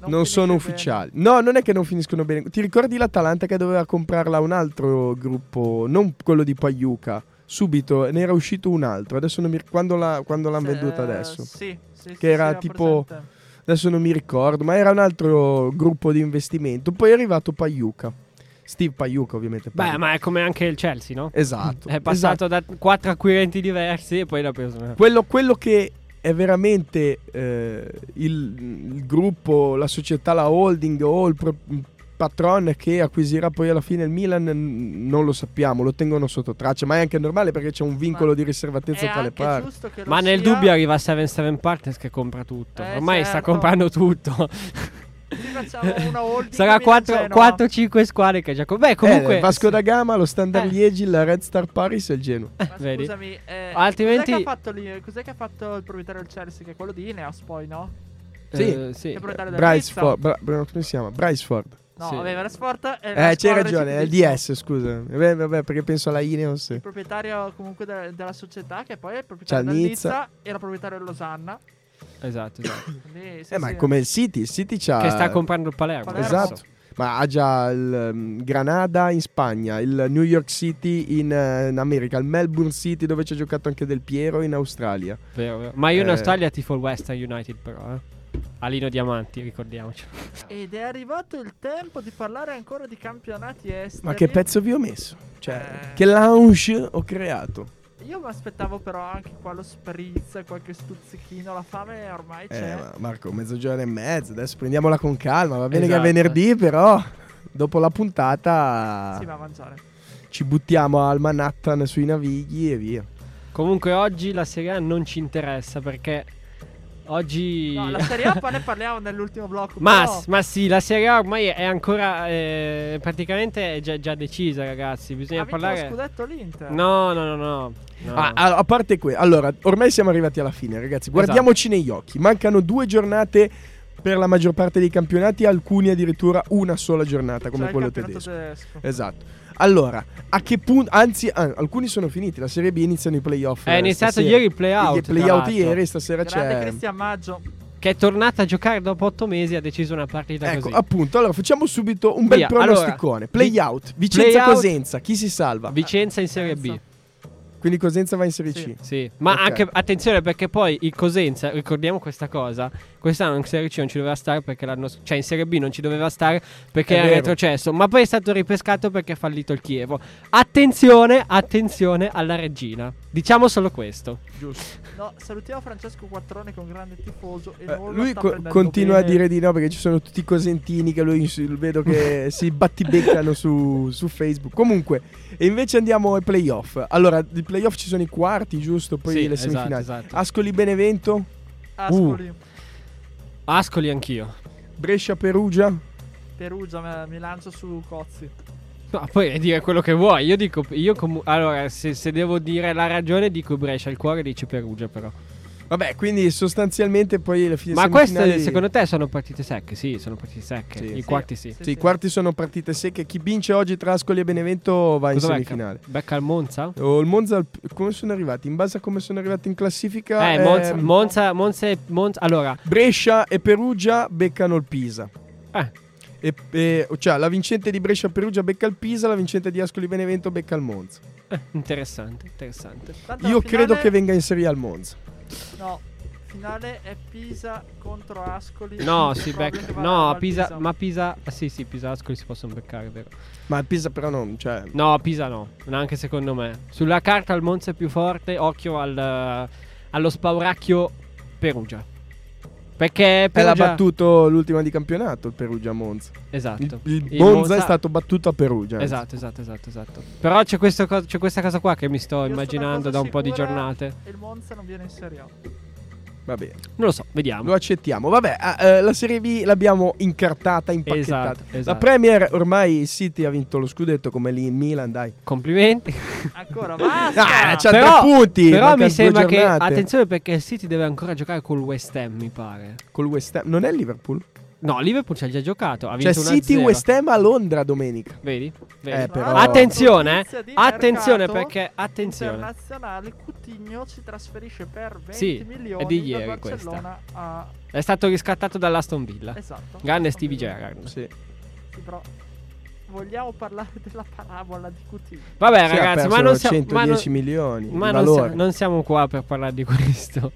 G: non, sono
D: finisce bene.
G: ufficiali. No, non è che non finiscono bene. Ti ricordi l'Atalanta che doveva comprarla un altro gruppo, non quello di Pagliuca? Subito ne era uscito un altro. Adesso non mi quando, la- quando l'hanno venduta
D: eh,
G: adesso.
D: Sì, sì,
G: Che era
D: sì, ho
G: tipo-
D: presente.
G: Adesso non mi ricordo, ma era un altro gruppo di investimento. Poi è arrivato Pagliuca. Steve Pagliuca, ovviamente.
F: Beh, ma è come anche il Chelsea, no?
G: Esatto.
F: È passato
G: esatto.
F: da quattro acquirenti diversi e poi l'ha preso.
G: Quello, quello che è veramente eh, il, il gruppo, la società, la holding o il, pro- patron che acquisirà poi alla fine il Milan? Non lo sappiamo, lo tengono sotto traccia, ma è anche normale perché c'è un vincolo
D: Ma
G: di riservatezza tra le parti.
F: Ma nel
D: sia.
F: dubbio arriva 77 Partners che compra tutto.
D: Eh,
F: Ormai sta
D: certo.
F: comprando tutto. [LAUGHS]
D: Ci facciamo una holding
F: Sarà
D: Milan-Genoa.
F: 4-5 squadre che già Beh,
G: Eh,
F: comunque.
G: il Vasco da Gama, lo Standard
F: Eh.
G: Liegi, la Red Star Paris e il Genoa.
D: Ma [LAUGHS]
F: Vedi?
D: scusami, eh,
F: Altrimenti-
D: cos'è che, ha fatto lì, cos'è che ha fatto il proprietario del Chelsea? Che è quello di Ineos, poi, no?
F: eh,
G: Sì.
F: sì.
D: Che è il proprietario del
G: Bryce
D: Nizza.
G: Ford, Bra- Bra- come si chiama? Bryce Ford.
D: No,
F: Sì.
D: aveva la Sport la
G: Eh, c'hai ragione, è il. DS, scusa. Eh, beh, vabbè, perché penso alla Ineos.
D: Il proprietario comunque de- della società, che poi è il proprietario del
G: Nizza.
D: E la proprietario del Losanna.
F: Esatto, esatto. [COUGHS]
D: Sì,
G: Eh, ma
D: sì.
G: è come il City, il City c'ha...
F: che sta comprando il Palermo.
D: Palermo.
G: Esatto. Ma ha già il um, Granada in Spagna, il New York City in, eh, in America, il Melbourne City dove ci ha giocato anche Del Piero in Australia.
F: Vero, vero. Ma io in
G: Eh.
F: Australia tifo il Western United, però. Eh. Alino Diamanti, ricordiamoci.
D: Ed è arrivato il tempo di parlare ancora di campionati esteri.
G: Ma che pezzo vi ho messo? Cioè,
D: Eh.
G: che lounge ho creato?
D: Io mi aspettavo però anche qua lo spritz, qualche stuzzichino. La fame ormai
G: Eh,
D: c'è.
G: ma Marco, mezzogiorno e mezzo, adesso prendiamola con calma. Va bene
F: Esatto.
G: che è venerdì, però dopo la puntata
D: Si va a mangiare.
G: ci buttiamo al Manhattan sui navighi e via.
F: Comunque oggi la Serie A non ci interessa perché oggi...
D: No, la Serie A poi ne parliamo nell'ultimo blocco.
F: Ma,
D: però-
F: ma sì, la Serie A ormai è ancora eh, praticamente è già, già decisa, ragazzi. Bisogna
D: ha
F: parlare.
D: lo scudetto l'Inter.
F: No, no, no, no. no.
G: Ah, a, parte questo, allora, ormai siamo arrivati alla fine, ragazzi. Guardiamoci negli occhi. Mancano due giornate per la maggior parte dei campionati, alcuni addirittura una sola giornata, come
D: Cioè
G: quello tedesco.
D: tedesco.
G: Esatto. Allora, a che punto? Anzi, ah, alcuni sono finiti. La Serie B iniziano i playoff.
F: È iniziato
G: stasera.
F: ieri il playout,
G: I
F: tra
G: playout ieri, stasera
D: Grande
G: c'è.
D: Cristian Maggio.
F: Che è tornata a giocare dopo otto mesi ha deciso una partita
G: Ecco,
F: così.
G: appunto, allora facciamo subito un bel
F: Via,
G: pronosticone.
F: allora,
G: Playout, Vicenza
F: playout-
G: Cosenza, chi si salva?
F: Vicenza in Serie B.
G: Quindi Cosenza va in Serie
D: Sì.
G: C.
F: Sì, ma
G: Ok.
F: anche attenzione perché poi il Cosenza, ricordiamo questa cosa, quest'anno in Serie C non ci doveva stare perché l'anno cioè in Serie B non ci doveva stare perché
G: È
F: era
G: vero.
F: retrocesso, ma poi è stato ripescato perché ha fallito il Chievo. Attenzione, attenzione alla regina. Diciamo solo questo.
G: Giusto.
D: No, salutiamo Francesco Quattrone che è un grande tifoso. E
G: Eh,
D: non lo
G: lui
D: sta
G: co- continua a
D: bene.
G: dire di no perché ci sono tutti i cosentini che lui vedo che [LAUGHS] si battibeccano su, su Facebook. Comunque, e invece andiamo ai playoff. Allora, i playoff ci sono i quarti, giusto? Poi
F: Sì,
G: le
F: esatto,
G: semifinali.
F: esatto.
G: Ascoli Benevento,
D: Ascoli,
F: Ascoli anch'io.
G: Brescia Perugia.
D: Me- mi lancio su Cozzi.
F: No, poi dire quello che vuoi. Io dico io comu- allora se, se devo dire la ragione dico Brescia, il cuore dice Perugia però.
G: Vabbè, quindi sostanzialmente poi le fine
F: Ma queste secondo te sono partite secche? Sì, sono partite secche.
G: Sì.
F: I
G: Sì.
F: quarti sì.
G: Sì, i quarti sono partite secche. Chi vince oggi tra Ascoli e Benevento va in
F: Cosa
G: semifinale.
F: becca? Becca il Monza?
G: O il Monza, come sono arrivati? In base a come sono arrivati in classifica,
F: Eh, Monza,
G: ehm,
F: Monza, Monza, e- Monza- Allora,
G: Brescia e Perugia beccano il Pisa.
F: eh,
G: E, e- cioè, la vincente di Brescia Perugia becca il Pisa, la vincente di Ascoli Benevento becca il Monza.
F: eh, interessante, interessante.
D: Tanto
G: Io
D: la
G: credo
D: finale-
G: che venga in Serie A il Monza.
D: No, finale è Pisa contro Ascoli.
F: No, [LAUGHS] si
D: Proprio
F: becca. No, Pisa, ma Pisa. ah, sì, sì, Pisa Ascoli si possono beccare, vero.
G: Ma Pisa però non, cioè,
F: No, Pisa no, neanche secondo me. Sulla carta il Monza è più forte, occhio al, allo spauracchio Perugia. Perché
G: è
F: Perugia...
G: l'ha battuto l'ultima di campionato il Perugia Monza.
F: Esatto.
G: Il, il
F: Il
G: Monza,
F: Monza-
G: è stato battuto a Perugia.
F: Esatto, esatto, esatto, esatto. Però c'è, questo co- c'è questa cosa qua che mi sto
D: Io
F: immaginando da un po' di giornate.
D: E il Monza non viene in Serie A.
G: Va bene,
F: Non lo so, vediamo.
G: lo accettiamo. Vabbè, ah, eh, la Serie B l'abbiamo incartata, impacchettata.
F: Esatto,
G: La
F: esatto.
G: Premier ormai il City ha vinto lo scudetto come lì in Milan, dai.
F: Complimenti.
D: Ancora, basta!
G: Ah, c'ha
F: Però-
G: tre punti.
F: Però mi sembra che attenzione perché il City deve ancora giocare col West Ham, mi pare.
G: Col West Ham. Non è Liverpool?
F: No, Liverpool ci ha già giocato, ha
G: Cioè
F: vinto
G: City
F: 1-0.
G: West Ham a Londra domenica.
F: Vedi? Vedi?
G: Eh, però-
F: Attenzione, eh. Attenzione perché attenzione.
D: Internazionale Coutinho si trasferisce per 20
F: Sì,
D: milioni
F: è di
D: da
F: ieri
D: Barcellona a
F: È stato riscattato dall'Aston Villa.
D: esatto.
F: Grande Stevie. Gerrard.
G: Sì.
D: Sì, però vogliamo parlare della parabola di Coutinho.
F: Vabbè,
G: Sì, ha
F: ragazzi,
G: perso
F: ma non siamo
G: 110
F: ma non-
G: milioni
F: ma non, non siamo qua per parlare di questo.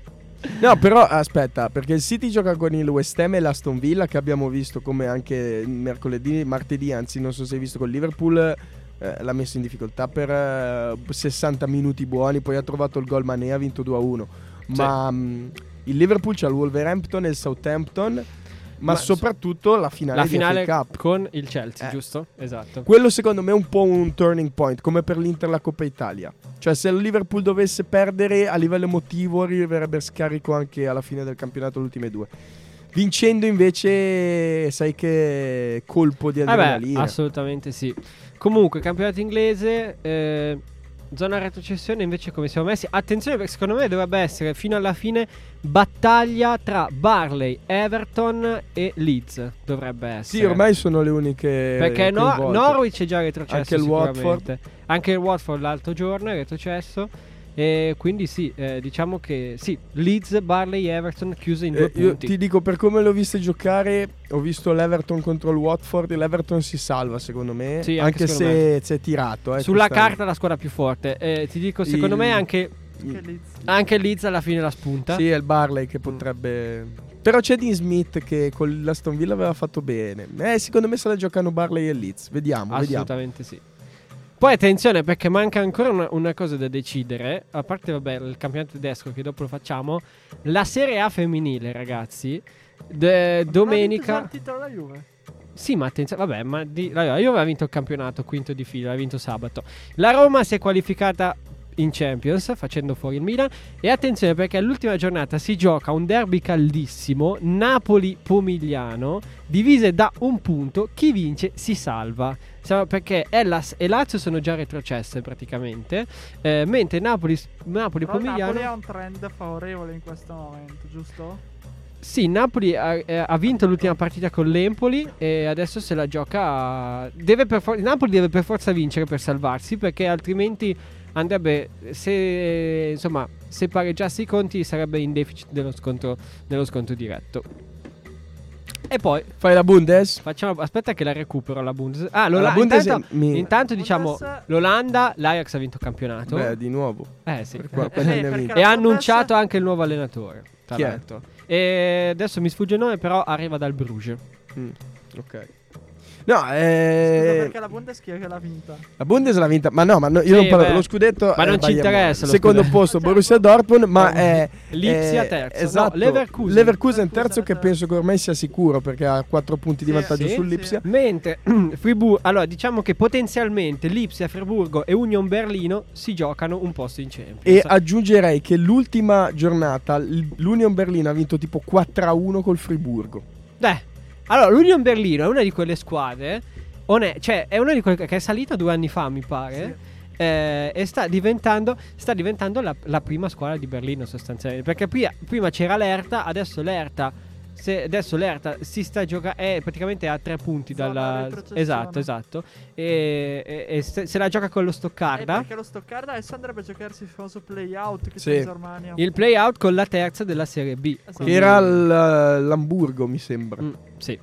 G: No, però aspetta, perché il City gioca con il West Ham e l'Aston Villa che abbiamo visto come anche mercoledì, martedì, anzi non so se hai visto con Liverpool eh, l'ha messo in difficoltà per eh, 60 minuti buoni, poi ha trovato il gol Mané, ha vinto 2-1. Ma mh, Il Liverpool c'ha il Wolverhampton e il Southampton, ma,
F: Ma-
G: soprattutto la finale,
F: La finale
G: Cup.
F: con il Chelsea,
G: Eh.
F: giusto? Esatto.
G: Quello secondo me è un po' un turning point, come per l'Inter la Coppa Italia. Cioè se il Liverpool dovesse perdere a livello emotivo arriverebbe scarico anche alla fine del campionato le ultime due. Vincendo invece sai che colpo di adrenalina.
F: assolutamente sì. Comunque, campionato inglese, eh, zona retrocessione invece come siamo messi. Attenzione perché secondo me dovrebbe essere fino alla fine battaglia tra Barley, Everton e Leeds. Dovrebbe essere.
G: sì, ormai sono le uniche
F: Perché no-. Norwich è già retrocesso.
G: Anche il. Watford.
F: Anche il Watford l'altro giorno è retrocesso. E quindi sì, eh, diciamo che sì, Leeds, Barley, Everton chiuse in due
G: Eh, io
F: punti.
G: ti dico per come l'ho viste giocare, ho visto l'Everton contro il Watford. L'Everton si salva, secondo me.
F: Sì,
G: anche,
F: anche secondo
G: se si è tirato. eh,
F: Sulla carta la squadra più forte. Eh, ti dico, secondo
G: Il-
F: me anche,
D: Che Leeds.
F: anche Leeds alla fine la spunta.
G: Sì, è il Barley che potrebbe. Però c'è Dean Smith che con l'Aston Villa aveva fatto bene. Eh, secondo me se la giocano Barley e Leeds. Vediamo, vediamo.
F: Assolutamente sì. Poi attenzione perché manca ancora una, una cosa da decidere. A parte, vabbè, il campionato tedesco che dopo lo facciamo. La Serie A femminile, ragazzi. de- domenica.
D: Ma ha titolo la Juve.
F: Sì, ma attenzione, vabbè, ma di, la Juve aveva vinto il campionato quinto di fila, ha vinto sabato. La Roma si è qualificata in Champions facendo fuori il Milan e attenzione perché all'ultima giornata si gioca un derby caldissimo, Napoli-Pomigliano, divise da un punto, chi vince si salva. Perché Hellas e Lazio sono già retrocesse praticamente, eh, mentre Napoli, Napoli-Pomigliano...
D: Napoli ha un trend favorevole in questo momento, giusto?
F: Sì, Napoli ha, eh, ha vinto l'ultima partita con l'Empoli e adesso se la gioca. Deve for- Napoli deve per forza vincere per salvarsi perché altrimenti andrebbe. Se insomma, se pareggiasse i conti sarebbe in deficit dello scontro, dello scontro diretto. E poi
G: Fai la Bundes?
F: facciamo. Aspetta che la recupero la Bundes. Ah,
G: La
F: l'Ola-
G: Bundes
F: intanto,
G: mi-
F: intanto diciamo l'Olanda, l'Ajax ha vinto il campionato.
G: Beh, di nuovo.
F: eh sì.
G: per qua-
F: Eh,
D: Eh,
F: e
D: la
F: ha
D: Bundes-
F: annunciato anche il nuovo allenatore. Tra l'altro. E adesso mi sfugge il nome, però arriva dal Bruges.
G: Mm, ok. No,
D: Scusa,
G: eh,
D: perché la Bundes chi è che l'ha vinta?
G: la Bundes l'ha vinta, ma no, ma no, io
F: Sì,
G: non parlo dello scudetto.
F: Ma
G: è
F: non ci interessa
G: Secondo
F: scudetto.
G: posto Borussia Dortmund, ma è
F: Lipsia terzo.
G: Esatto.
F: No, Leverkusen.
G: Leverkusen terzo che penso che ormai sia sicuro perché ha 4 punti di
D: Sì,
G: vantaggio
F: sì,
G: sull'Ipsia.
F: Mentre [CLEARS THROAT] Friburgo, allora diciamo che potenzialmente Lipsia, Friburgo e Union Berlino si giocano un posto in Champions.
G: E aggiungerei che l'ultima giornata l'Union Berlino ha vinto tipo 4-1 col Friburgo.
F: Beh, allora l'Union Berlino è una di quelle squadre, one- cioè è una di quelle che è salita due anni fa, mi pare. eh, e sta diventando, sta diventando la, la prima squadra di Berlino sostanzialmente. Perché prima, prima c'era l'Erta, adesso l'Erta. Se- adesso l'Erta si sta giocando. È praticamente a tre punti dalla. Esatto, esatto. E, e- e se, se la gioca con lo
D: Eh,
F: Stoccarda.
D: perché lo Stoccarda adesso andrebbe a giocarsi il famoso play-out che
G: Sì.
D: c'è in Germania.
F: Il playout con la terza della Serie B.
D: Esatto.
G: Che era l- l'Hamburgo, mi sembra.
F: Mm, sì.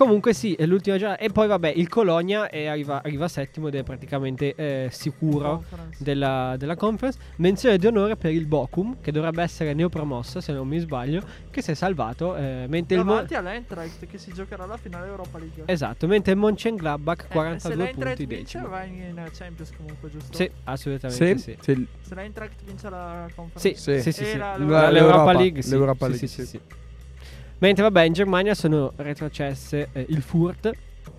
F: Comunque sì, è l'ultima giornata. E poi vabbè, il Colonia è- arriva, arriva settimo ed è praticamente eh, sicuro
D: Conference.
F: della, della conference. Menzione di onore per il Bochum, che dovrebbe essere neopromosso se non mi sbaglio, che si è salvato. eh, mentre il Mo-
D: Davanti all'Eintracht che si giocherà la finale Europa League.
F: esatto, mentre il Mönchengladbach
D: Eh,
F: 42
D: se l'Eintracht
F: punti
D: vince
F: decimo.
D: va in, Champions comunque, giusto?
F: Sì, assolutamente
G: Sì,
F: sì.
G: sì.
D: Se l'Eintracht vince la
F: Sì,
D: conference.
F: sì,
G: Sì.
F: sì, sì.
D: E la-
G: l'Europa-
F: L'Europa League, sì.
G: l'Europa
F: Sì,
G: League,
F: sì, sì,
G: sì.
F: Mentre vabbè, in Germania sono retrocesse eh, il Furt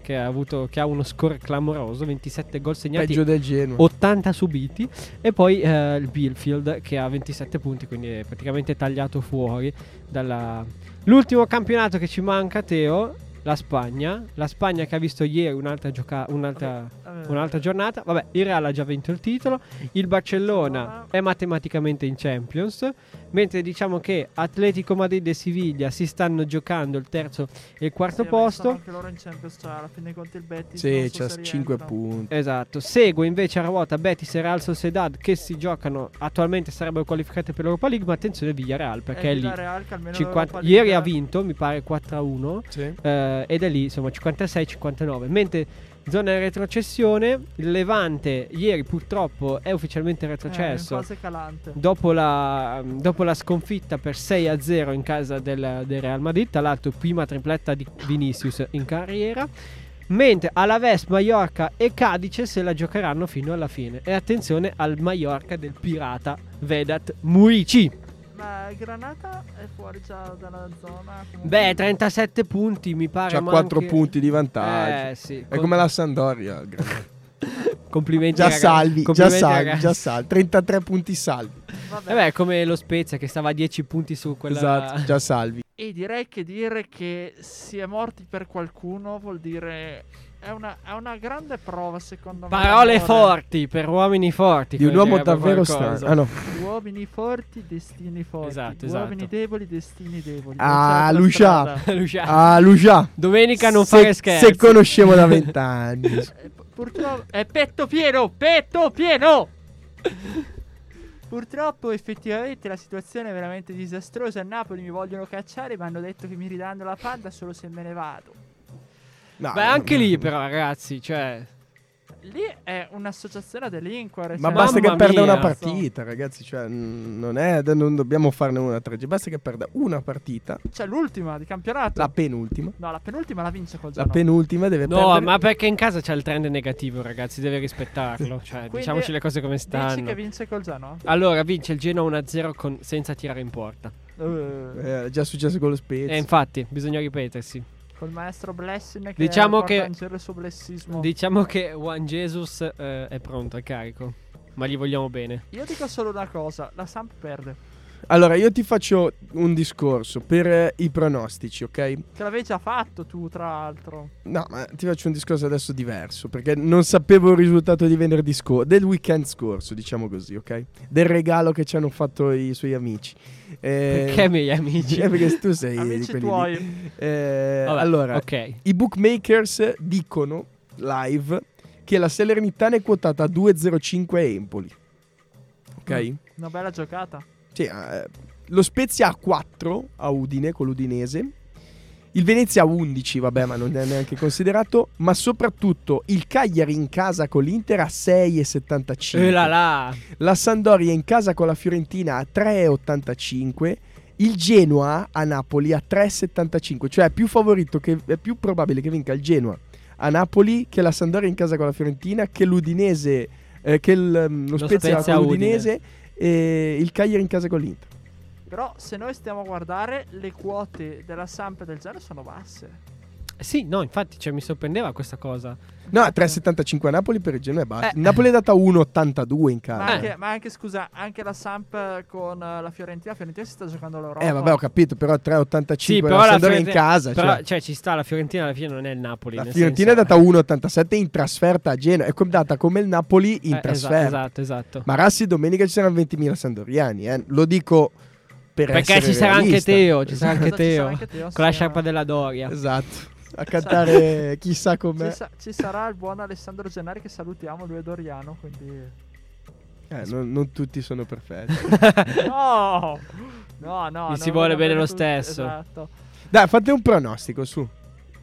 F: che ha, avuto, che ha uno score clamoroso, 27 gol segnati,
G: Peggio del Genoa.
F: 80 subiti e poi eh, il Billfield che ha 27 punti, quindi è praticamente tagliato fuori dalla... L'ultimo campionato che ci manca, Teo, la Spagna. La Spagna che ha visto ieri un'altra, gioca- un'altra, un'altra giornata. Vabbè, il Real ha già vinto il titolo. Il Barcellona è matematicamente in Champions. Mentre diciamo che Atletico Madrid e Siviglia si stanno giocando il terzo e il quarto
D: Sì,
F: posto.
D: Anche loro in Champions, cioè alla fine dei conti il Betis.
G: Sì, c'ha
D: se
G: 5
D: rientra.
G: punti.
F: Esatto, segue invece a ruota Betis e Real Sociedad che si giocano attualmente sarebbero qualificate per l'Europa League, ma attenzione Villarreal perché
D: Eh,
F: è lì.
D: Almeno
F: 50
D: l'Europa League-
F: ieri ha vinto, mi pare 4-1
G: Sì.
F: eh, ed è lì insomma 56-59. Mentre zona di retrocessione, il Levante ieri purtroppo è ufficialmente
D: Eh,
F: retrocesso.
D: calante.
F: Dopo la, dopo la sconfitta per 6-0 in casa del, del Real Madrid, tra l'altro prima tripletta di Vinicius in carriera. Mentre Alaves, Mallorca e Cadice se la giocheranno fino alla fine. E attenzione al Mallorca del pirata Vedat Murici.
D: Ma Granata è fuori già dalla zona. comunque.
F: Beh, 37 punti mi pare.
G: C'ha
F: ma
G: 4
F: anche-
G: punti di vantaggio.
F: Eh, sì.
G: È come la Sandoria. [LAUGHS]
F: Complimenti,
G: Già
F: ragazzi.
G: salvi, già
F: Complimenti,
G: salvi,
F: ragazzi.
G: già salvi. 33 punti salvi.
D: Vabbè.
F: Eh beh, è come lo Spezia che stava a 10 punti su quella.
G: Esatto, già salvi.
D: E direi che dire che si è morti per qualcuno vuol dire. È una, è una grande prova, secondo me.
F: Parole forti per uomini forti.
G: Di un uomo davvero strano. Ah no.
D: Uomini forti, destini forti.
F: Esatto,
D: Uomini
F: esatto.
D: deboli, destini deboli.
G: Ah, Lucia. [LAUGHS]
F: Luciano.
G: Ah, Lucia.
F: Domenica non
G: se,
F: fare scherzi.
G: Se conosciamo da vent'anni. [LAUGHS]
D: Eh, pu- Purtroppo è petto pieno, petto pieno. Purtroppo effettivamente la situazione è veramente disastrosa. A Napoli mi vogliono cacciare, mi hanno detto che mi ridanno la panda solo se me ne vado.
G: No,
F: Beh,
G: no,
F: anche
G: no.
F: lì, però, ragazzi, cioè.
D: Lì è un'associazione a delinquere.
G: Ma
D: cioè-
G: basta
F: Mamma
G: che perda
F: mia.
G: una partita, ragazzi. Cioè, non, è, non dobbiamo farne una tragedia. Basta che perda una partita,
D: Cioè l'ultima di campionato.
G: la penultima.
D: No, la penultima la vince col
G: La
D: Genoa.
G: penultima deve
F: No,
G: perdere.
F: ma perché in casa c'è il trend negativo, ragazzi, deve rispettarlo. Cioè,
D: Quindi
F: diciamoci le cose come
D: Dici
F: stanno.
D: che vince col Genoa?
F: Allora, vince il Genoa 1-0 con- senza tirare in porta.
D: Eh,
G: Eh, è già successo con lo Spezia.
F: E infatti, bisogna ripetersi.
D: Col maestro Blessing che
F: Diciamo che-
D: il suo blessismo.
F: Diciamo che Juan Jesus eh, è pronto, è carico. Ma gli vogliamo bene.
D: Io dico solo una cosa, la Samp perde.
G: Allora, io ti faccio un discorso per eh, i pronostici, ok?
D: Che l'avevi già fatto tu, tra l'altro.
G: No, ma ti faccio un discorso adesso diverso, perché non sapevo il risultato di venerdì scorso, del weekend scorso, diciamo così, ok? Del regalo che ci hanno fatto i suoi amici. Eh,
F: Perché miei amici?
G: eh, [LAUGHS] perché tu sei di
D: Amici tuoi.
G: Eh,
F: Vabbè,
G: allora,
F: ok.
G: i bookmakers dicono live che la Salernitana è quotata a 2,05 a Empoli. Ok?
D: Una bella giocata.
G: Sì, eh, lo Spezia ha 4 a Udine con l'Udinese. Il Venezia ha 11, vabbè, ma non è neanche considerato. Ma soprattutto il Cagliari in casa con l'Inter a 6,75.
F: E là là.
G: La Sandoria in casa con la Fiorentina a 3,85. Il Genoa a Napoli a 3,75. Cioè è più favorito, che, è più probabile che vinca il Genoa a Napoli che la Sandoria in casa con la Fiorentina, che l'Udinese, eh, che il, mm, lo,
F: Lo
G: Spezia,
F: Spezia
G: con
F: a Udine.
G: E il Cagliari in casa con l'Inter.
D: Però se noi stiamo a guardare, le quote della Samp e del Genoa sono basse.
F: Sì, no, infatti, cioè, mi sorprendeva questa cosa.
G: No, 3,75 a Napoli per il Genoa e basta.
F: Eh.
G: Napoli è data 1,82 in
D: Ma,
G: casa.
D: anche, ma anche, scusa, anche la Samp con eh, la Fiorentina. La Fiorentina si sta giocando l'Europa.
G: Eh, vabbè, ho capito, però 3,85
F: Sì,
G: la
F: però la
G: Sampdoria in casa.
F: Però,
G: cioè.
F: cioè, ci sta, la Fiorentina alla fine non è il Napoli.
G: La
F: nel
G: Fiorentina è
F: senso-
G: data 1,87 in trasferta a Genoa. È com- data come il Napoli in
F: Eh, esa-
G: trasferta.
F: Esatto, esatto.
G: Ma Rassi, domenica ci saranno 20.000 sandoriani. Eh. Lo dico per
F: Perché ci sarà. Teo, ci sarà anche
D: Esatto, ci sarà
F: Teo.
D: anche Teo,
F: Con la sciarpa della Doria.
G: Esatto. A cantare chissà
D: Ci,
G: com'è.
D: sa- ci sarà il buon Alessandro Gennari che salutiamo, lui è Doriano, quindi...
G: Eh, non, non tutti sono perfetti. [LAUGHS]
D: No! No, no.
F: Mi si vuole bene lo
D: tutti,
F: stesso.
D: Esatto.
G: Dai, fate un pronostico su.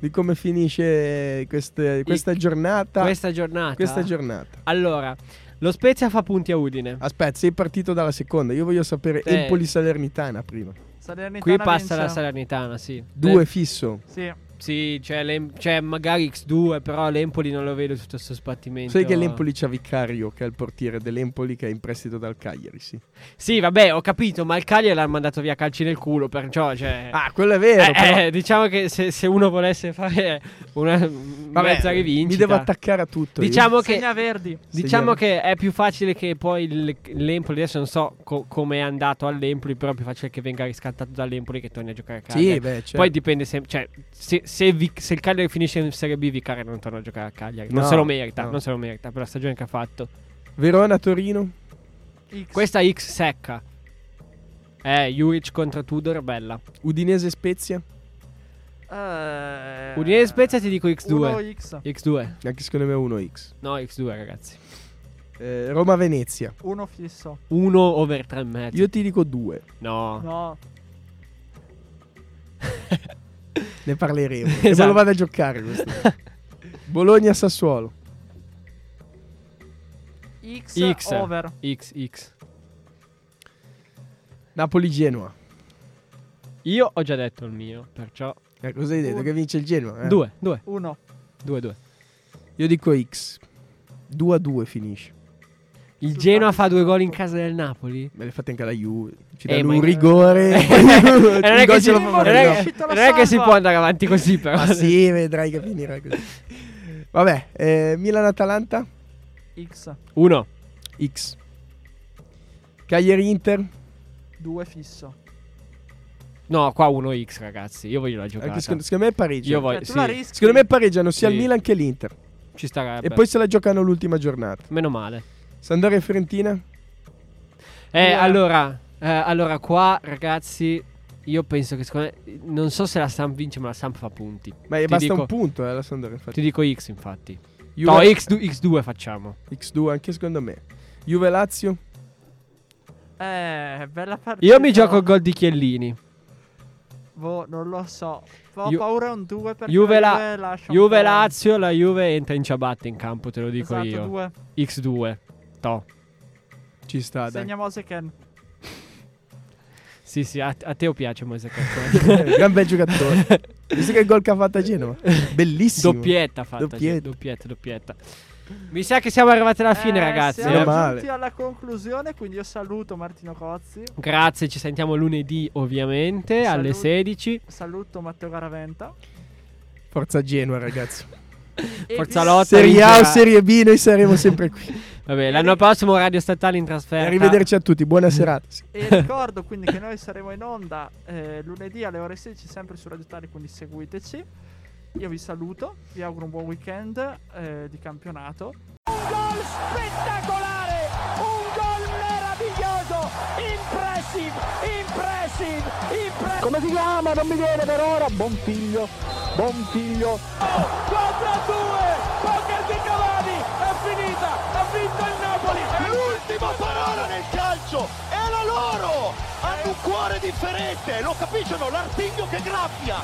G: Di come finisce queste- questa giornata.
F: Questa giornata.
G: questa giornata.
F: Allora, lo Spezia fa punti a Udine.
G: Aspetta, sei partito dalla seconda. Io voglio sapere
F: Eh.
G: Empoli Salernitana prima.
D: Salernitana
F: Qui passa
D: vince.
F: la Salernitana, sì.
G: Due
F: Le-
G: fisso.
D: Sì.
F: Sì, cioè, l'Em- cioè, magari X2, però l'Empoli non lo vedo tutto questo sbattimento.
G: Sai che l'Empoli c'ha Vicario, che è il portiere dell'Empoli, che è in prestito dal Cagliari, sì.
F: Sì, vabbè, ho capito, ma il Cagliari l'ha mandato via calci nel culo, perciò, cioè...
G: Ah, quello è vero.
F: Eh,
G: però-
F: eh, diciamo che se, se uno volesse fare una
G: Vabbè,
F: mezza rivincita
G: Mi devo attaccare a tutto. io.
F: Diciamo che
D: Segna Verdi.
F: Diciamo
G: Segniamo.
F: che è più facile che poi il- l'Empoli, adesso non so co- come è andato all'Empoli, però è più facile che venga riscattato dall'Empoli che torni a giocare a Cagliari.
G: Sì, beh, certo.
F: Poi dipende se, cioè, se, se Vi- se il Cagliari finisce in Serie B, Vicario non torna a giocare a Cagliari. Non
G: No,
F: se lo merita,
G: no.
F: non se lo merita per la stagione che ha fatto.
G: Verona, Torino.
D: X.
F: Questa X secca. Eh, Juric contro Tudor, bella.
G: Udinese, Spezia.
D: Eh,
F: Udinese Spezia ti dico X2.
D: 1x.
F: X2.
G: Anche secondo me 1x.
F: No, X2 ragazzi.
G: Eh, Roma, Venezia.
D: 1 fisso.
F: 1 over 3 e mezzo.
G: Io ti dico 2.
F: No.
D: No. [LAUGHS] [LAUGHS]
G: Ne parleremo. E me
F: Esatto.
G: lo vado a giocare questo. [LAUGHS] Bologna, Sassuolo.
D: X,
F: X.
D: over.
F: X, X.
G: Napoli, Genoa.
F: Io ho già detto il mio, perciò...
G: Eh, cosa hai detto?
D: Un-
G: Che vince il Genoa? Eh?
F: 2, 2,
D: 1.
F: 2, 2.
G: Io dico X. 2 a 2 finisce.
F: Il Genoa fa due gol in casa del Napoli?
G: Me le fate anche la Juve. Ci
F: Eh,
G: danno un rigore. [LAUGHS] [LAUGHS]
F: E non è che si, non è non è che può andare avanti così, [LAUGHS] però.
G: Ma sì, vedrai che finirà così. Vabbè, eh, Milan-Atalanta,
D: X,
F: Uno.
G: X. Cagliari-Inter,
D: 2 fisso.
F: No, qua 1x, ragazzi. Io voglio la giocata.
G: anche secondo, secondo me pareggia.
F: Io voglio,
D: Eh,
F: sì.
G: Secondo me pareggiano sia
F: Sì.
G: il Milan che l'Inter.
F: ci starebbe.
G: E poi se la giocano l'ultima giornata.
F: Meno male.
G: Sandoria e Fiorentina?
F: Eh,
D: Due.
F: allora, eh, allora qua, ragazzi, io penso che secondo me, non so se la Samp vince, ma la Samp fa punti.
G: Ma
F: Ti
G: basta
F: dico-
G: un punto, eh, la Sandoria. Infatti.
F: Ti dico X, infatti.
G: Juve-
F: No, X2, X2 facciamo.
G: X2 anche secondo me. Juve-Lazio?
D: Eh, bella partita.
F: Io mi gioco il gol di Chiellini.
D: Boh, non lo so. Ho
F: Ju-
D: paura un 2 perché
F: Juve,
D: la Juve
F: Juve Lazio, la Juve entra in ciabatte in campo, te lo dico
D: esatto,
F: io.
D: 2.
F: X2. To.
G: Ci sta, dai.
D: Segna Moseken.
F: Sì, sì, a, a te piace Moise Cacco. [LAUGHS]
G: Gran bel giocatore. [LAUGHS] Visto che il gol che ha fatto a Genova. Bellissimo.
F: doppietta fatta.
G: Doppietta.
F: Doppietta, doppietta. Mi sa che siamo arrivati alla fine,
D: Eh,
F: ragazzi.
D: Siamo
G: male.
D: giunti alla conclusione, quindi io saluto Martino Cozzi.
F: Grazie, ci sentiamo lunedì ovviamente alle
D: Salut-
F: 16.
D: Saluto Matteo Garaventa.
G: Forza Genova, ragazzi. [LAUGHS]
F: Forza lotta.
G: Serie A o. Serie B, noi saremo sempre qui.
F: Vabbè, l'anno prossimo Radio Statale in trasferta.
G: Arrivederci a tutti, buona serata. [LAUGHS]
D: E ricordo quindi che noi saremo in onda eh, lunedì alle ore 16 sempre su Radio Tali, quindi seguiteci. Io vi saluto, vi auguro un buon weekend eh, di campionato.
B: Un gol spettacolare, un gol meraviglioso, impressive, impressive, impressive.
A: Come si chiama? Non mi viene per ora. Buon figlio, buon figlio.
B: 4 a 2, vinto il Napoli.
C: L'ultima parola nel calcio, è la loro! Hanno un cuore differente, lo capiscono? L'artiglio che graffia!